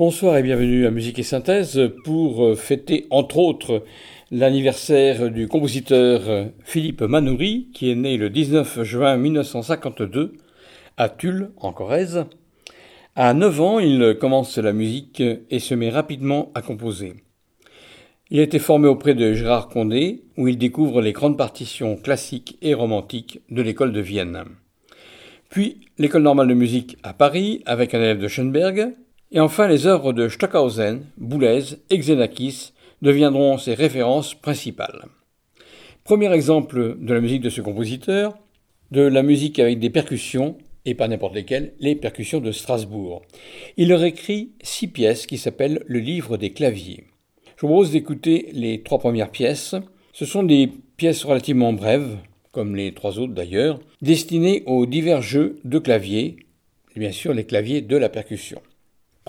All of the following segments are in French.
Bonsoir et bienvenue à Musique et Synthèse pour euh, fêter entre autres l'anniversaire du compositeur euh, Philippe Manoury qui est né le 19 juin 1952 à Tulle en Corrèze. À 9 ans, il commence la musique et se met rapidement à composer. Il a été formé auprès de Gérard Condé où il découvre les grandes partitions classiques et romantiques de l'école de Vienne. Puis l'école normale de musique à Paris avec un élève de Schoenberg, et enfin, les œuvres de Stockhausen, Boulez et Xenakis deviendront ses références principales. Premier exemple de la musique de ce compositeur, de la musique avec des percussions, et pas n'importe lesquelles, les percussions de Strasbourg. Il leur écrit six pièces qui s'appellent Le livre des claviers. Je vous propose d'écouter les trois premières pièces. Ce sont des pièces relativement brèves, comme les trois autres d'ailleurs, destinées aux divers jeux de clavier, et bien sûr les claviers de la percussion.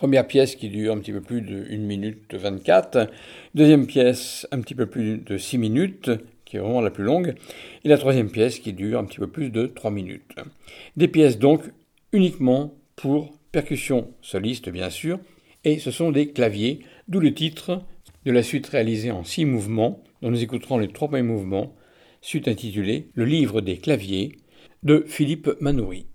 Première pièce qui dure un petit peu plus de 1 minute 24. Deuxième pièce un petit peu plus de 6 minutes, qui est vraiment la plus longue. Et la troisième pièce qui dure un petit peu plus de 3 minutes. Des pièces donc uniquement pour percussion soliste bien sûr. Et ce sont des claviers, d'où le titre de la suite réalisée en 6 mouvements, dont nous écouterons les trois premiers mouvements, suite intitulée Le livre des claviers de Philippe Manoury.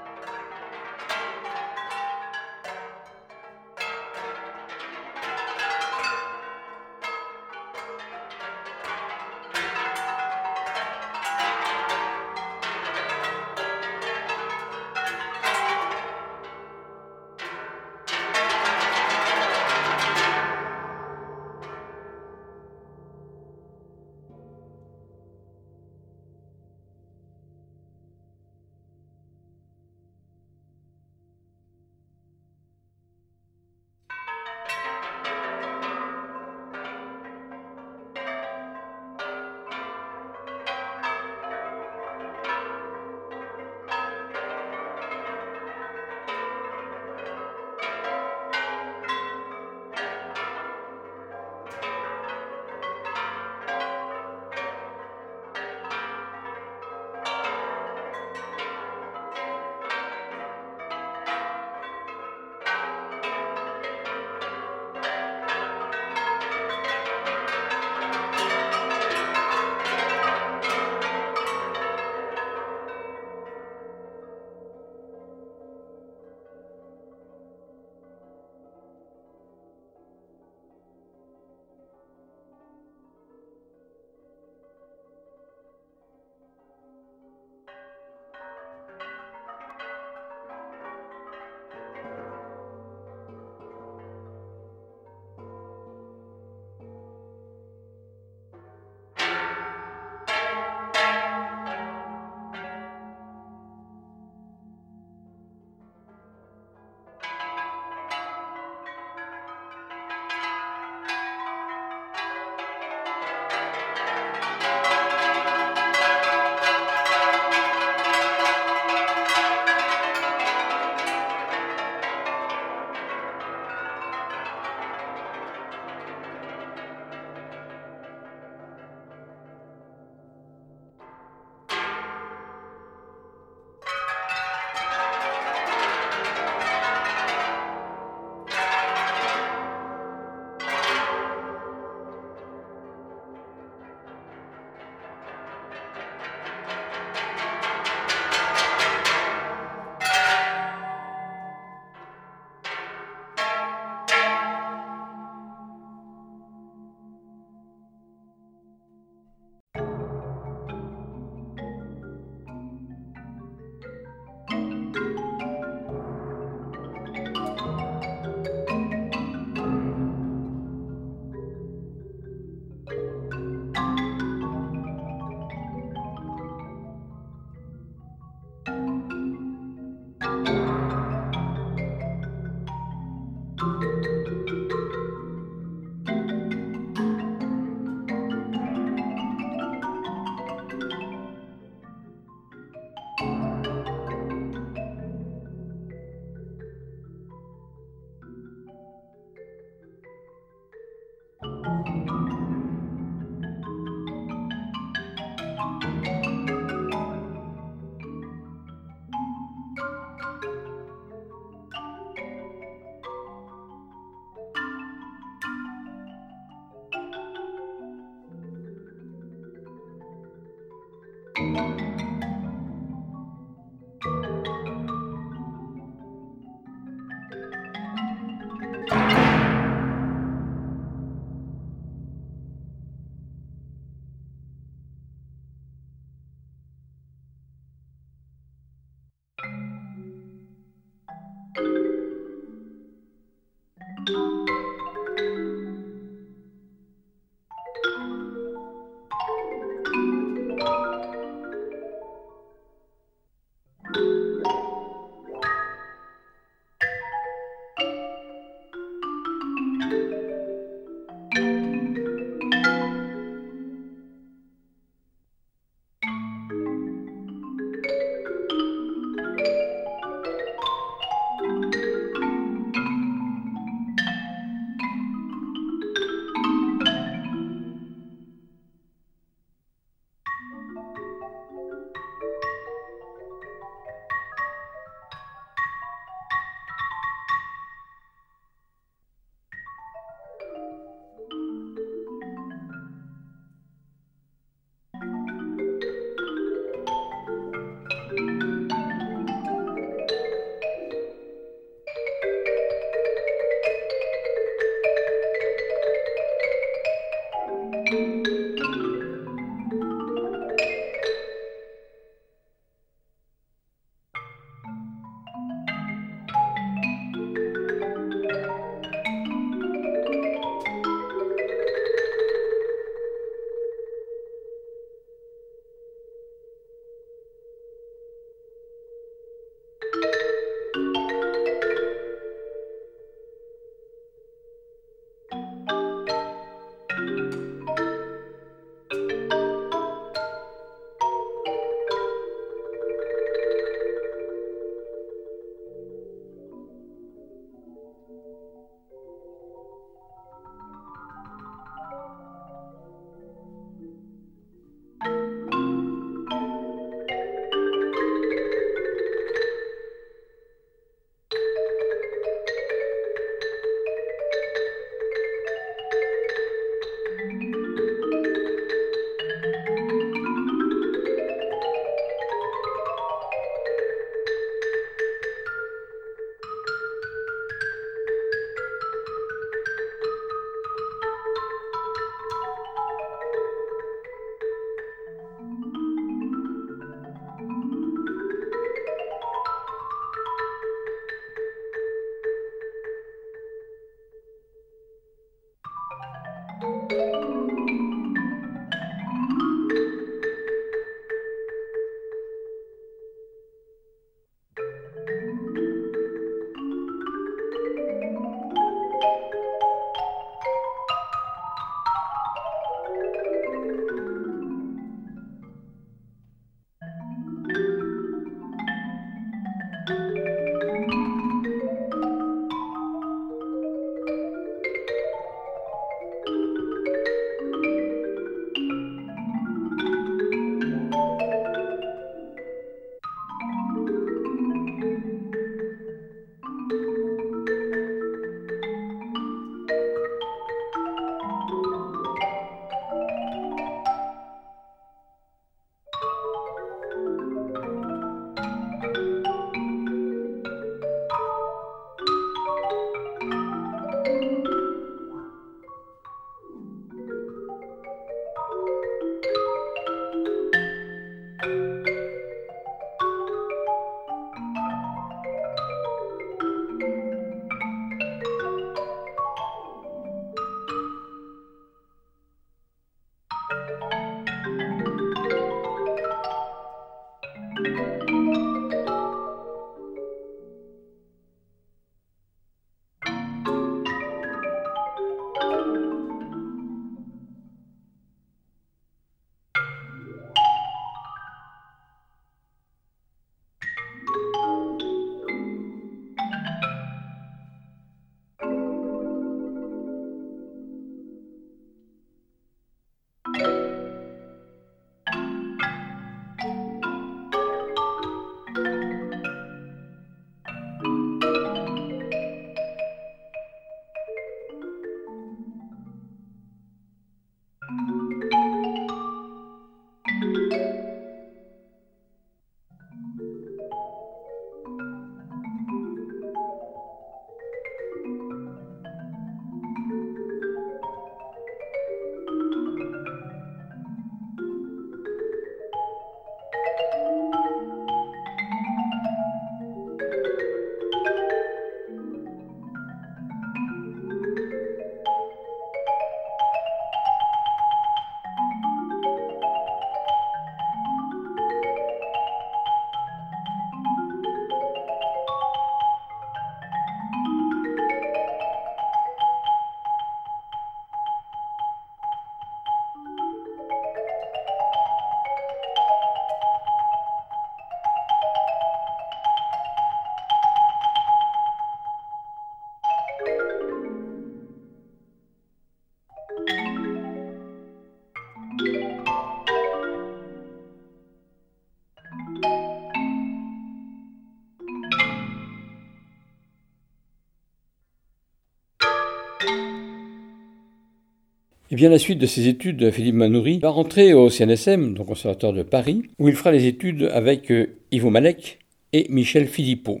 Et bien la suite de ses études, Philippe Manoury va rentrer au CNSM, donc Conservatoire de Paris, où il fera les études avec euh, Ivo Malek et Michel Philippot.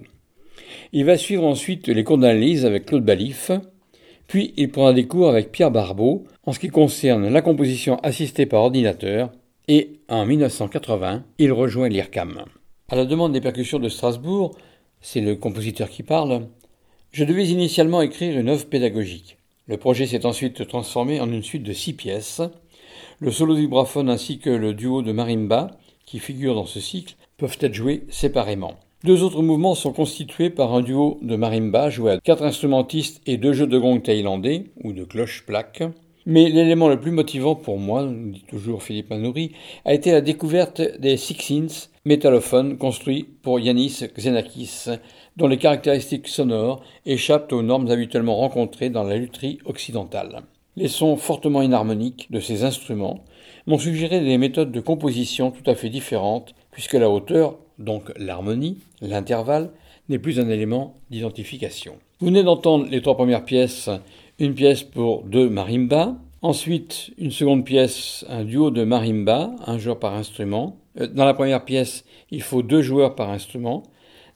Il va suivre ensuite les cours d'analyse avec Claude Balif, puis il prendra des cours avec Pierre Barbeau en ce qui concerne la composition assistée par ordinateur, et en 1980, il rejoint l'IRCAM. À la demande des percussions de Strasbourg, c'est le compositeur qui parle, je devais initialement écrire une œuvre pédagogique. Le projet s'est ensuite transformé en une suite de six pièces. Le solo vibraphone ainsi que le duo de marimba, qui figurent dans ce cycle, peuvent être joués séparément. Deux autres mouvements sont constitués par un duo de marimba joué à quatre instrumentistes et deux jeux de gong thaïlandais, ou de cloche-plaque. Mais l'élément le plus motivant pour moi, dit toujours Philippe Manoury, a été la découverte des Six métallophones construits pour Yanis Xenakis, dont les caractéristiques sonores échappent aux normes habituellement rencontrées dans la lutherie occidentale. Les sons fortement inharmoniques de ces instruments m'ont suggéré des méthodes de composition tout à fait différentes, puisque la hauteur, donc l'harmonie, l'intervalle, n'est plus un élément d'identification. Vous venez d'entendre les trois premières pièces, une pièce pour deux marimba, ensuite une seconde pièce, un duo de marimba, un joueur par instrument. Euh, dans la première pièce, il faut deux joueurs par instrument,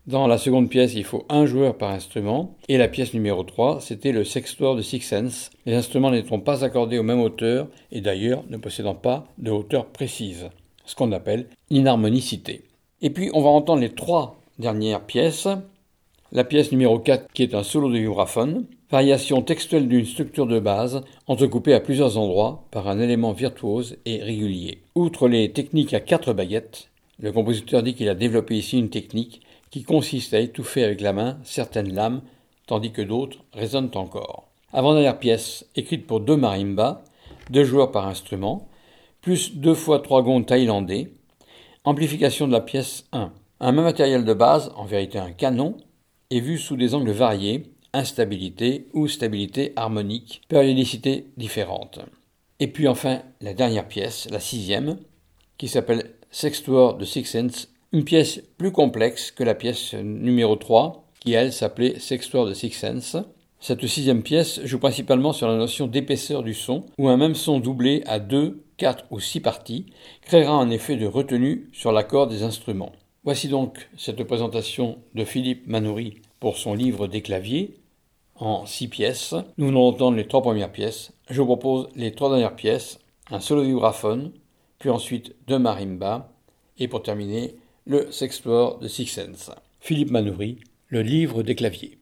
dans la seconde pièce, il faut un joueur par instrument. Et la pièce numéro 3, c'était le sextoire de Six Sense. Les instruments n'étant pas accordés aux mêmes hauteurs et d'ailleurs ne possédant pas de hauteur précise, ce qu'on appelle l'inharmonicité. Et puis on va entendre les trois dernières pièces. La pièce numéro 4 qui est un solo de vibraphone, variation textuelle d'une structure de base entrecoupée à plusieurs endroits par un élément virtuose et régulier. Outre les techniques à quatre baguettes, le compositeur dit qu'il a développé ici une technique qui consiste à étouffer avec la main certaines lames, tandis que d'autres résonnent encore. Avant-dernière pièce, écrite pour deux marimbas, deux joueurs par instrument, plus deux fois trois gonds thaïlandais, amplification de la pièce 1. Un même matériel de base, en vérité un canon, est vu sous des angles variés, instabilité ou stabilité harmonique, périodicité différente. Et puis enfin la dernière pièce, la sixième, qui s'appelle Sextuor de Six Sense une pièce plus complexe que la pièce numéro 3, qui elle s'appelait Sextoire de Six Sense. Cette sixième pièce joue principalement sur la notion d'épaisseur du son, où un même son doublé à deux, quatre ou six parties créera un effet de retenue sur l'accord des instruments. Voici donc cette présentation de Philippe Manoury pour son livre des claviers en six pièces. Nous venons d'entendre les trois premières pièces. Je vous propose les trois dernières pièces, un solo vibraphone, puis ensuite deux marimba, et pour terminer, le Sexplore de Six Sense. Philippe Manoury, le livre des claviers.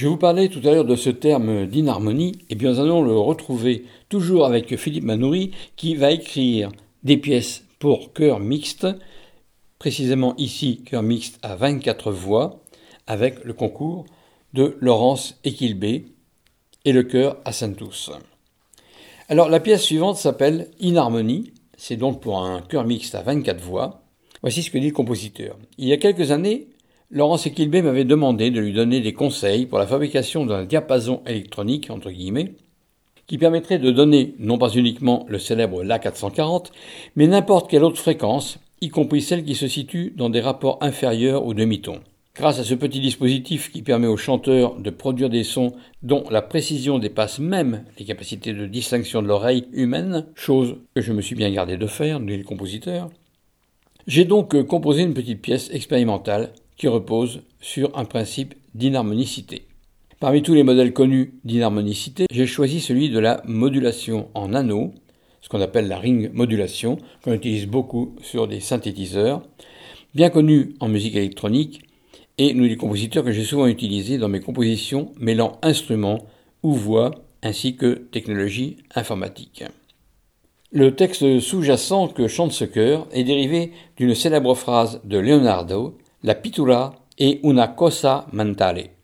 Je vous parlais tout à l'heure de ce terme d'inharmonie, et bien nous allons le retrouver toujours avec Philippe Manoury qui va écrire des pièces pour chœur mixte, précisément ici chœur mixte à 24 voix, avec le concours de Laurence Equilbé et le chœur à Saint-Tous. Alors la pièce suivante s'appelle Inharmonie, c'est donc pour un chœur mixte à 24 voix. Voici ce que dit le compositeur. Il y a quelques années, Laurence Equilbé m'avait demandé de lui donner des conseils pour la fabrication d'un diapason électronique, entre guillemets, qui permettrait de donner non pas uniquement le célèbre La 440, mais n'importe quelle autre fréquence, y compris celle qui se situe dans des rapports inférieurs au demi-ton. Grâce à ce petit dispositif qui permet aux chanteurs de produire des sons dont la précision dépasse même les capacités de distinction de l'oreille humaine, chose que je me suis bien gardé de faire, dit le compositeur, j'ai donc composé une petite pièce expérimentale qui repose sur un principe d'inharmonicité. Parmi tous les modèles connus d'inharmonicité, j'ai choisi celui de la modulation en anneau, ce qu'on appelle la ring modulation, qu'on utilise beaucoup sur des synthétiseurs, bien connu en musique électronique, et nous les compositeurs que j'ai souvent utilisés dans mes compositions mêlant instruments ou voix ainsi que technologie informatique. Le texte sous-jacent que chante ce chœur est dérivé d'une célèbre phrase de Leonardo la pittura è una cosa mentale.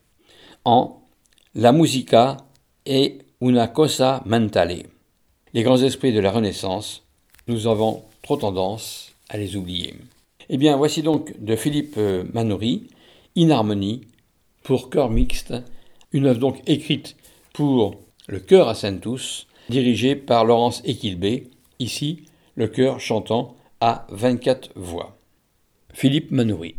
En La musica est una cosa mentale. Les grands esprits de la Renaissance, nous avons trop tendance à les oublier. Eh bien, voici donc de Philippe Manoury, Inharmonie pour chœur mixte, une œuvre donc écrite pour le chœur à Saint-Tous, dirigée par Laurence Equilbé, ici le chœur chantant à 24 voix. Philippe Manoury.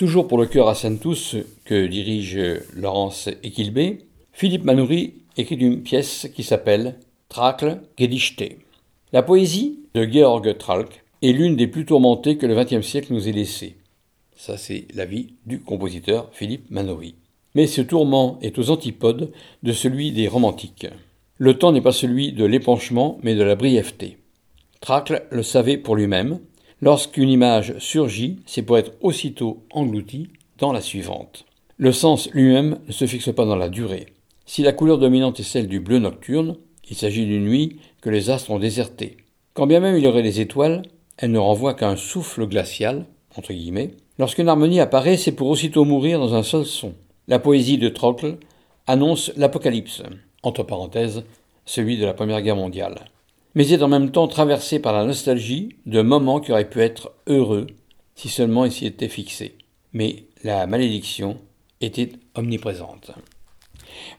Toujours pour le chœur à Saint-Tous que dirige Laurence Equilbé, Philippe Manoury écrit une pièce qui s'appelle Trakl Gedichte. La poésie de Georg Tralk est l'une des plus tourmentées que le XXe siècle nous ait laissées. Ça, c'est l'avis du compositeur Philippe Manoury. Mais ce tourment est aux antipodes de celui des romantiques. Le temps n'est pas celui de l'épanchement, mais de la brièveté. Tracle le savait pour lui-même. Lorsqu'une image surgit, c'est pour être aussitôt englouti dans la suivante. Le sens lui-même ne se fixe pas dans la durée. Si la couleur dominante est celle du bleu nocturne, il s'agit d'une nuit que les astres ont désertée. Quand bien même il y aurait des étoiles, elles ne renvoient qu'à un souffle glacial, entre guillemets. Lorsqu'une harmonie apparaît, c'est pour aussitôt mourir dans un seul son. La poésie de Trocle annonce l'apocalypse, entre parenthèses, celui de la Première Guerre mondiale mais est en même temps traversé par la nostalgie de moments qui auraient pu être heureux si seulement ils s'y étaient fixés. Mais la malédiction était omniprésente.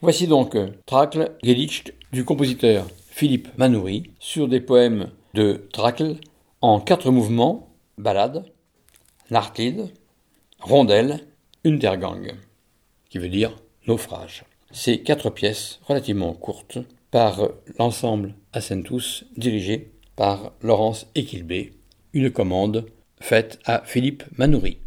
Voici donc Trakl Gedicht du compositeur Philippe Manoury sur des poèmes de Trakl en quatre mouvements ballade, nartide, rondelle, untergang, qui veut dire naufrage. Ces quatre pièces relativement courtes par l'ensemble Ascentus dirigé par Laurence Equilbé, une commande faite à Philippe Manoury.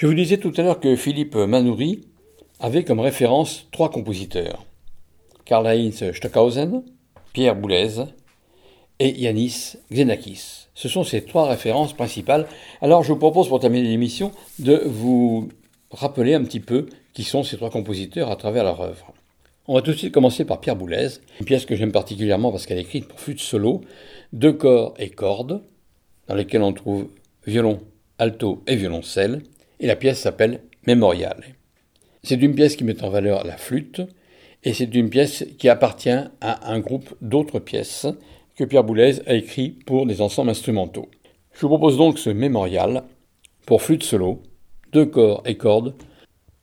Je vous disais tout à l'heure que Philippe Manoury avait comme référence trois compositeurs. Karl-Heinz Stockhausen, Pierre Boulez et Yanis Xenakis. Ce sont ces trois références principales. Alors je vous propose pour terminer l'émission de vous rappeler un petit peu qui sont ces trois compositeurs à travers leur œuvre. On va tout de suite commencer par Pierre Boulez, une pièce que j'aime particulièrement parce qu'elle est écrite pour flûte solo, deux corps et cordes, dans lesquels on trouve violon, alto et violoncelle, et la pièce s'appelle Mémorial. C'est une pièce qui met en valeur la flûte, et c'est une pièce qui appartient à un groupe d'autres pièces que Pierre Boulez a écrit pour des ensembles instrumentaux. Je vous propose donc ce mémorial pour flûte solo, deux corps et cordes,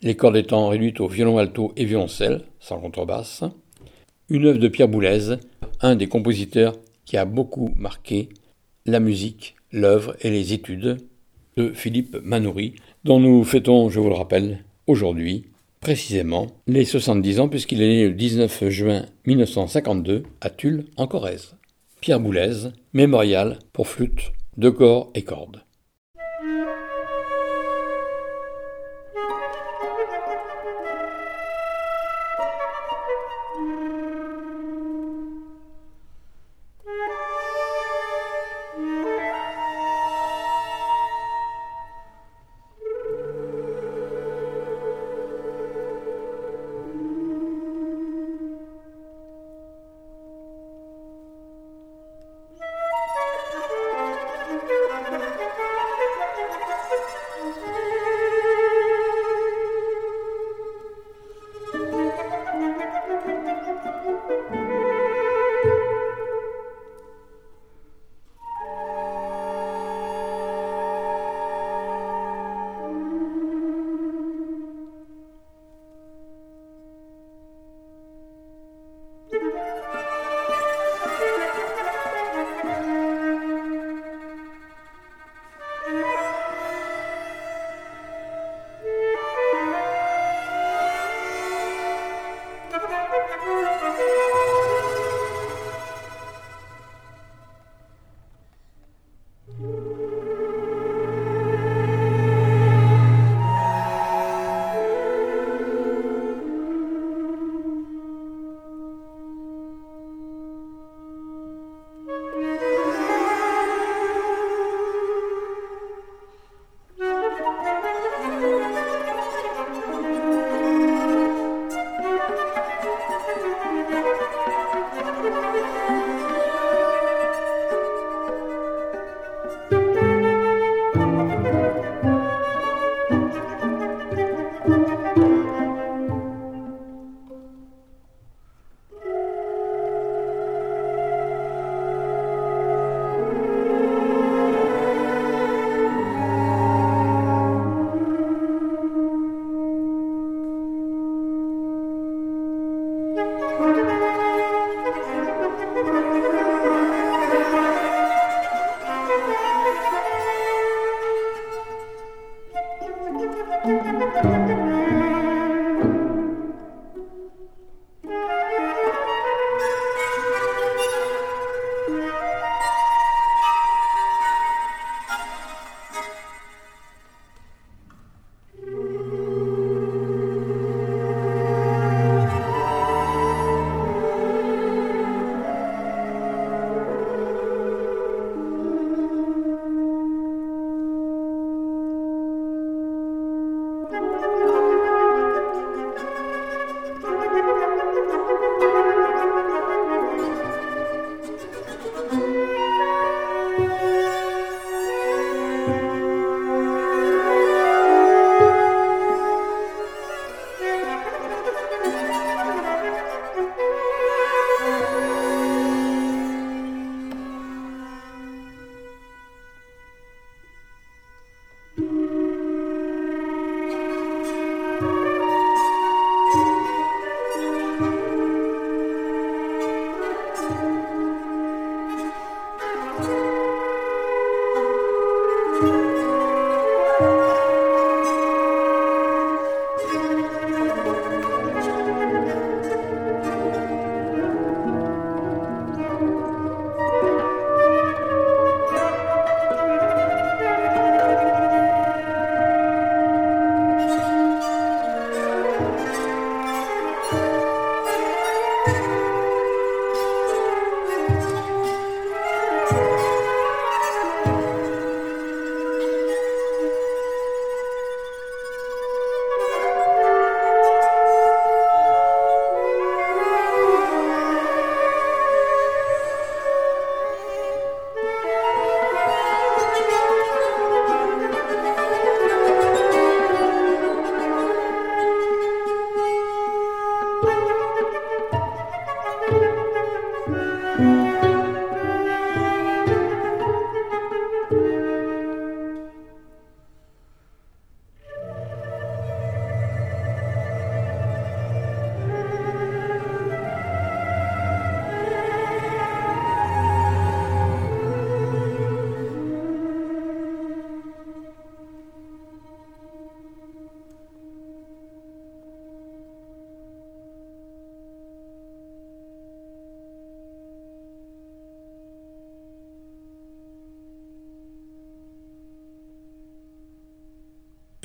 les cordes étant réduites au violon alto et violoncelle, sans contrebasse, une œuvre de Pierre Boulez, un des compositeurs qui a beaucoup marqué la musique, l'œuvre et les études de Philippe Manoury, dont nous fêtons, je vous le rappelle, aujourd'hui, précisément, les 70 ans, puisqu'il est né le 19 juin 1952 à Tulle, en Corrèze. Pierre Boulez, mémorial pour flûte, deux corps et cordes.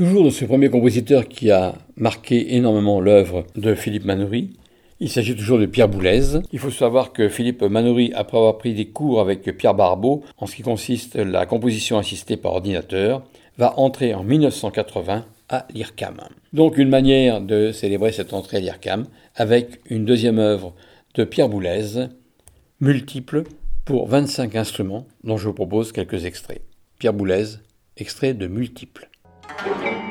Toujours de ce premier compositeur qui a marqué énormément l'œuvre de Philippe Manoury, il s'agit toujours de Pierre Boulez. Il faut savoir que Philippe Manoury, après avoir pris des cours avec Pierre Barbeau en ce qui consiste la composition assistée par ordinateur, va entrer en 1980 à l'IRCAM. Donc une manière de célébrer cette entrée à l'IRCAM avec une deuxième œuvre de Pierre Boulez, multiple pour 25 instruments dont je vous propose quelques extraits. Pierre Boulez, extrait de Música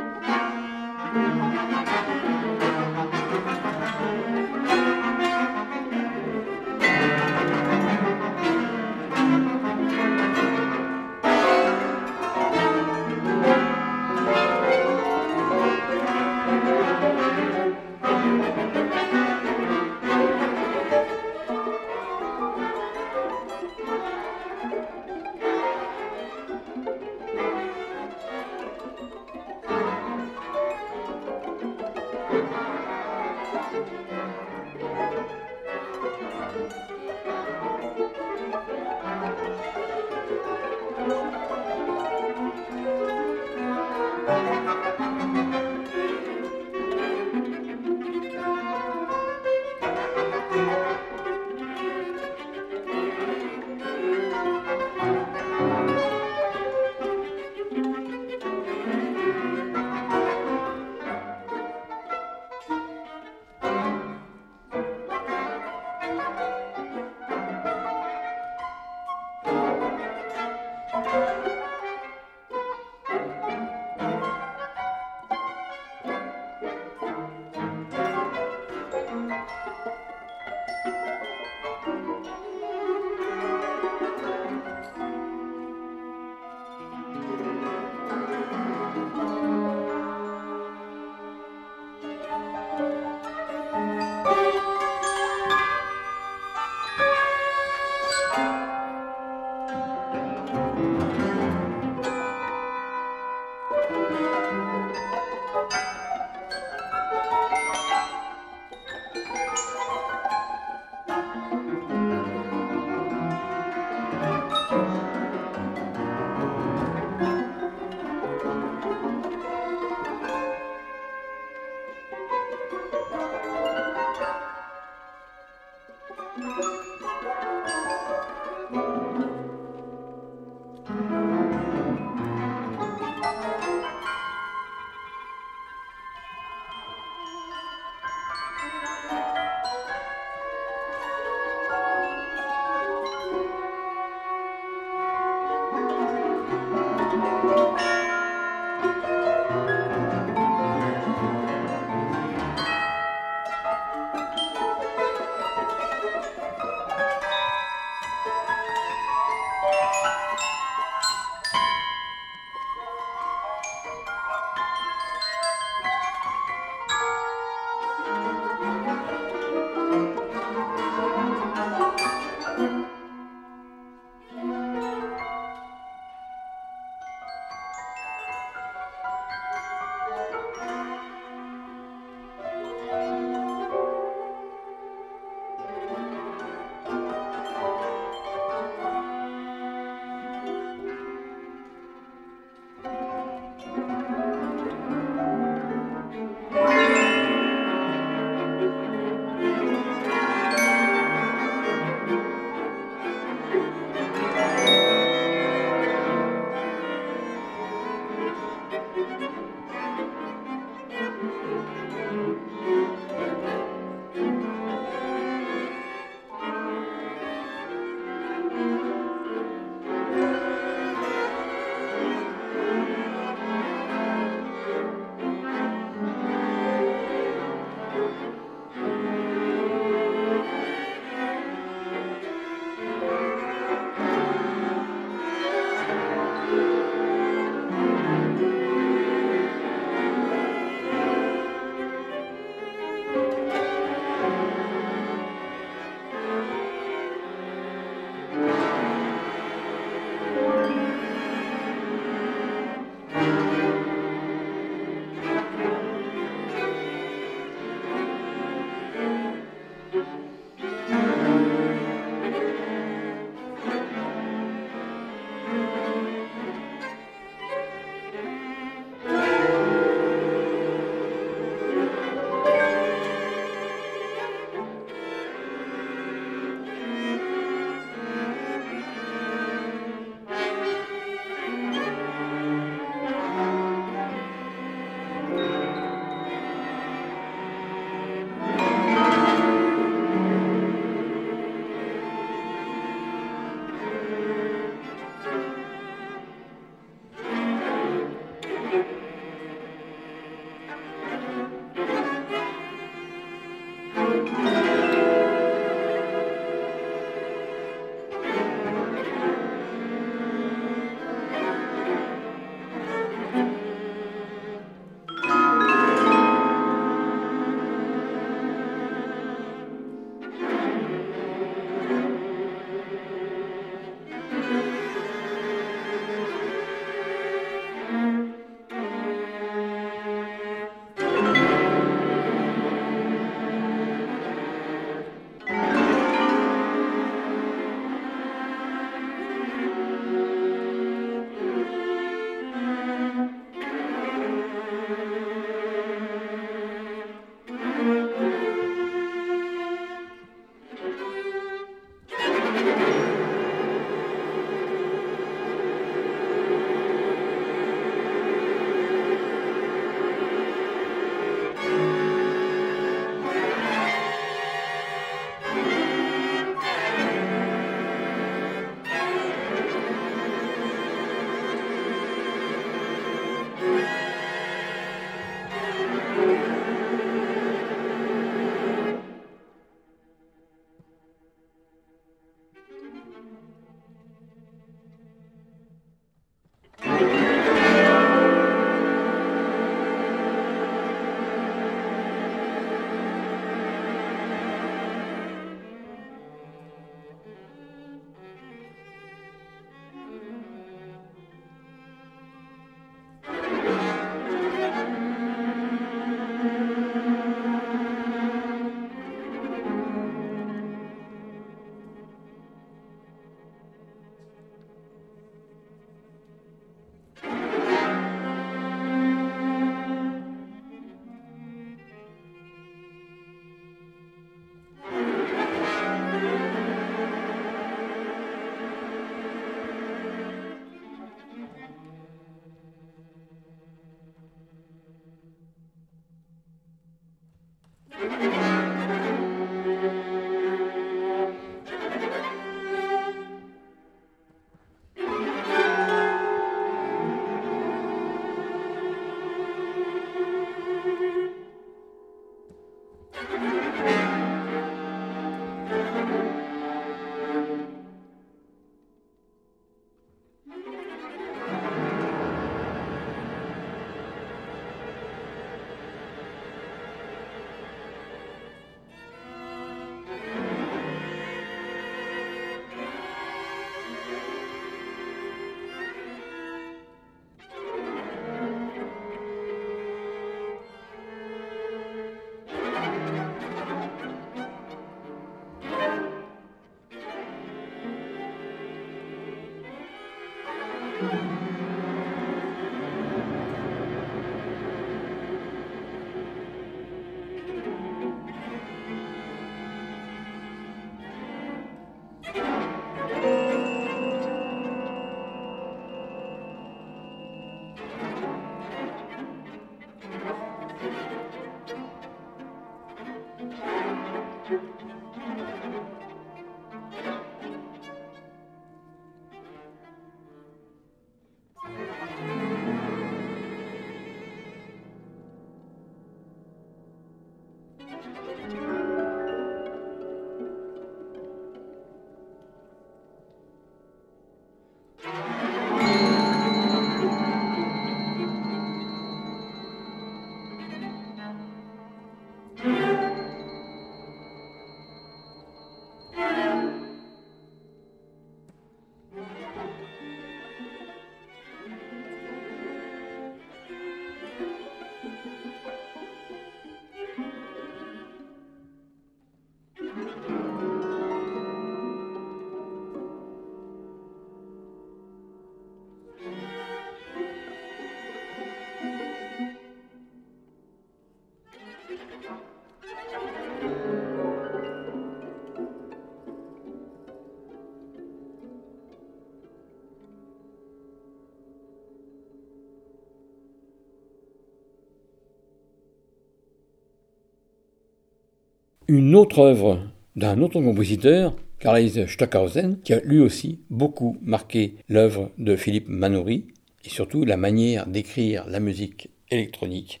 Une autre œuvre d'un autre compositeur, Karl Stockhausen, qui a lui aussi beaucoup marqué l'œuvre de Philippe Manoury, et surtout la manière d'écrire la musique électronique,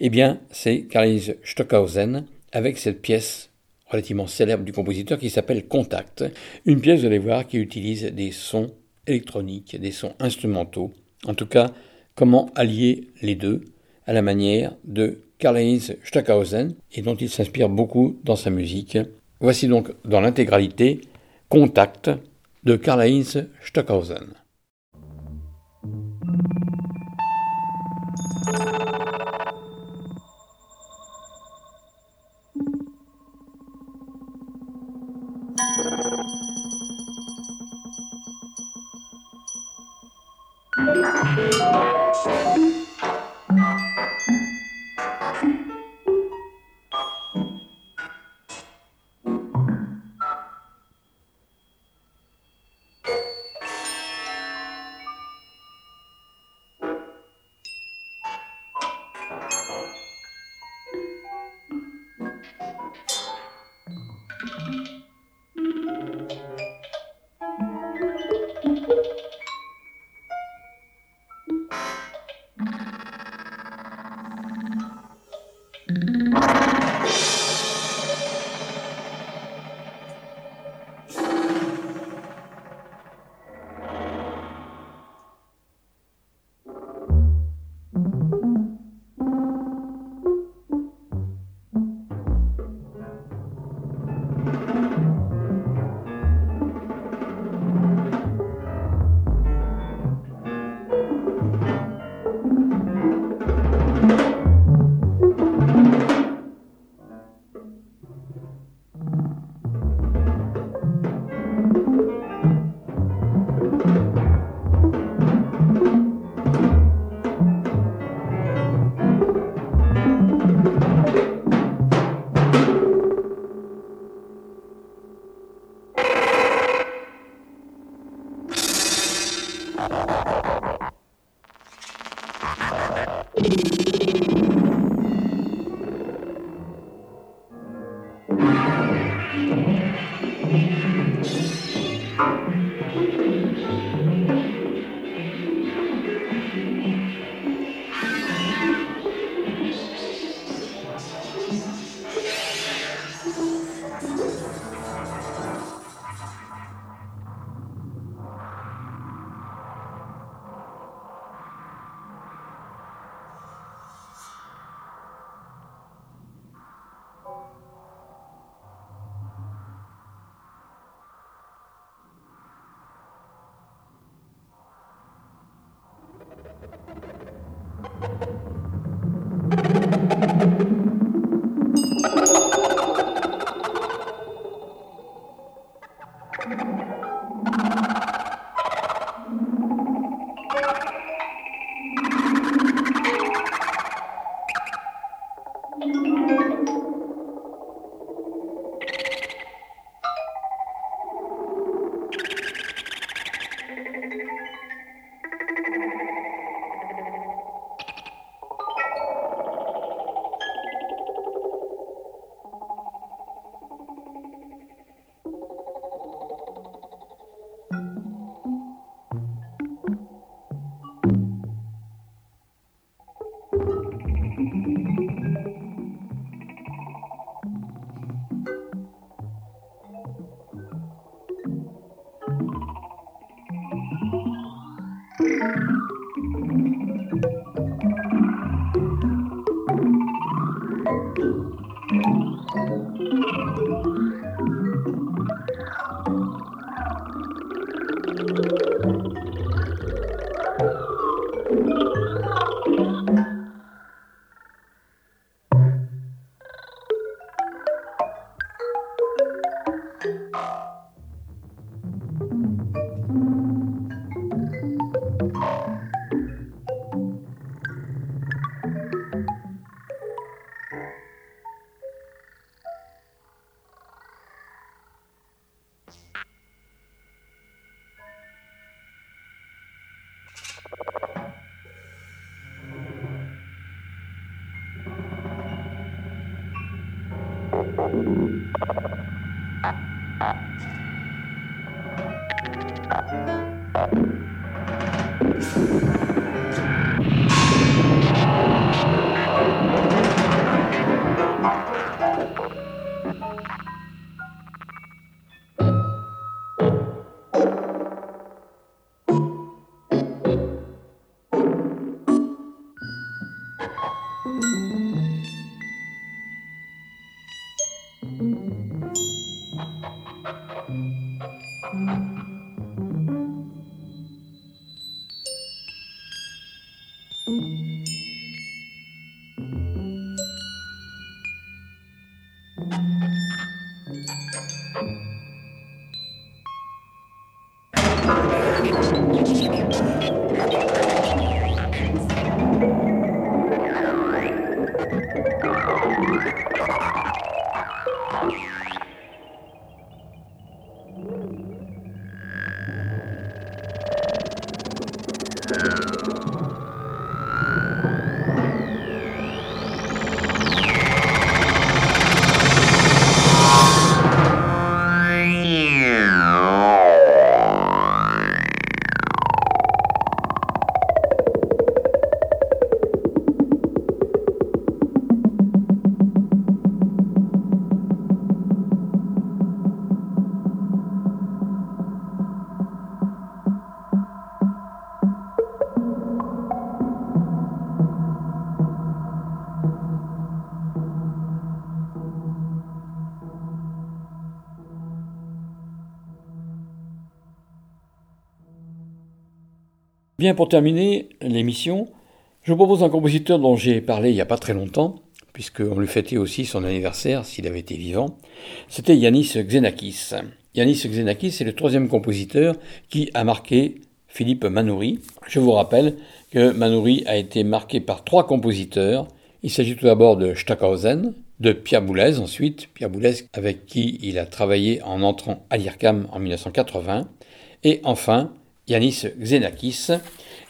eh bien, c'est Karl Stockhausen avec cette pièce relativement célèbre du compositeur qui s'appelle Contact, une pièce, vous allez voir, qui utilise des sons électroniques, des sons instrumentaux, en tout cas, comment allier les deux à la manière de Karl-Heinz Stockhausen et dont il s'inspire beaucoup dans sa musique. Voici donc dans l'intégralité Contact de Karl-Heinz Stockhausen. Pour terminer l'émission, je vous propose un compositeur dont j'ai parlé il n'y a pas très longtemps, puisqu'on lui fêtait aussi son anniversaire s'il avait été vivant. C'était Yanis Xenakis. Yanis Xenakis est le troisième compositeur qui a marqué Philippe Manoury. Je vous rappelle que Manoury a été marqué par trois compositeurs. Il s'agit tout d'abord de Stockhausen, de Pierre Boulez ensuite, Pierre Boulez avec qui il a travaillé en entrant à l'IRCAM en 1980, et enfin Yanis Xenakis.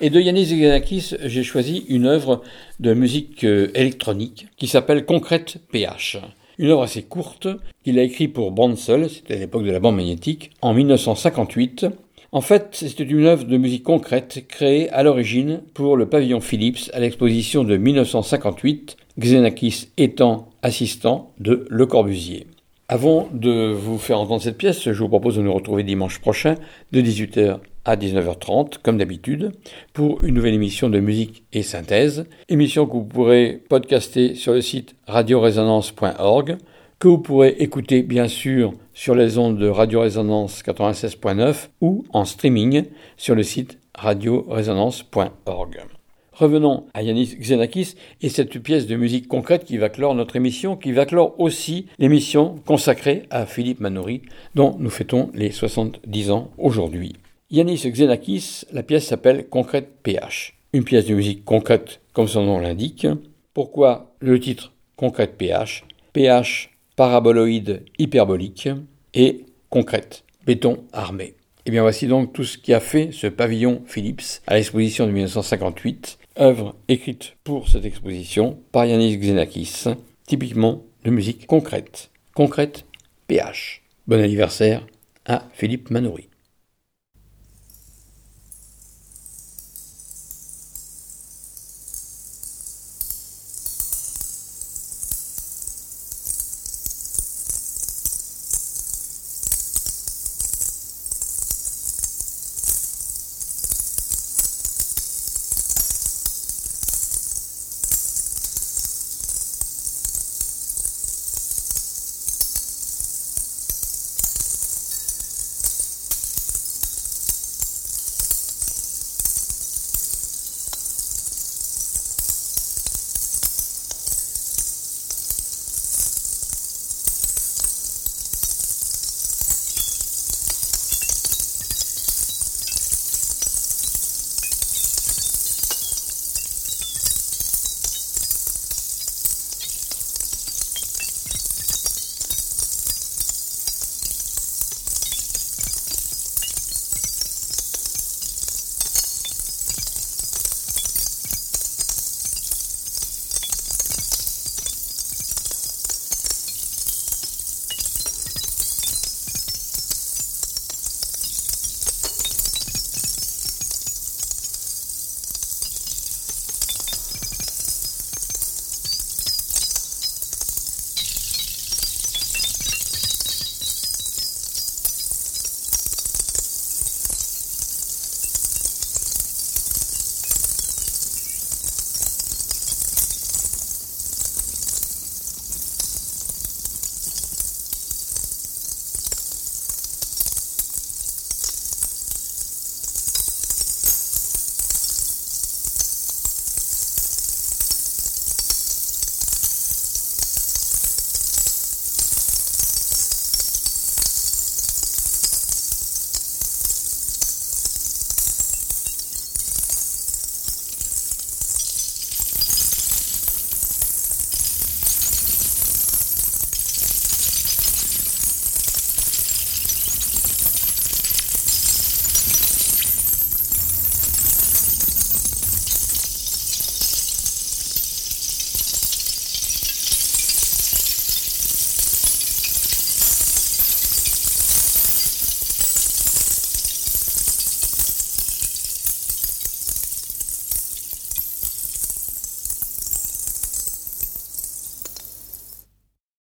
Et de Yanis Xenakis, j'ai choisi une œuvre de musique euh, électronique qui s'appelle Concrète PH. Une œuvre assez courte qu'il a écrite pour Bonsel, c'était à l'époque de la bande magnétique, en 1958. En fait, c'était une œuvre de musique concrète créée à l'origine pour le pavillon Philips à l'exposition de 1958, Xenakis étant assistant de Le Corbusier. Avant de vous faire entendre cette pièce, je vous propose de nous retrouver dimanche prochain de 18h à 19h30, comme d'habitude, pour une nouvelle émission de musique et synthèse, émission que vous pourrez podcaster sur le site radioresonance.org, que vous pourrez écouter bien sûr sur les ondes de Radio Résonance 96.9 ou en streaming sur le site radioresonance.org. Revenons à Yanis Xenakis et cette pièce de musique concrète qui va clore notre émission, qui va clore aussi l'émission consacrée à Philippe Manoury, dont nous fêtons les 70 ans aujourd'hui. Yanis Xenakis, la pièce s'appelle Concrète PH. Une pièce de musique concrète, comme son nom l'indique. Pourquoi le titre Concrète PH PH paraboloïde hyperbolique et concrète, béton armé. Et eh bien voici donc tout ce qui a fait ce pavillon Philips à l'exposition de 1958 œuvre écrite pour cette exposition par Yanis Xenakis, typiquement de musique concrète. Concrète, PH. Bon anniversaire à Philippe Manoury.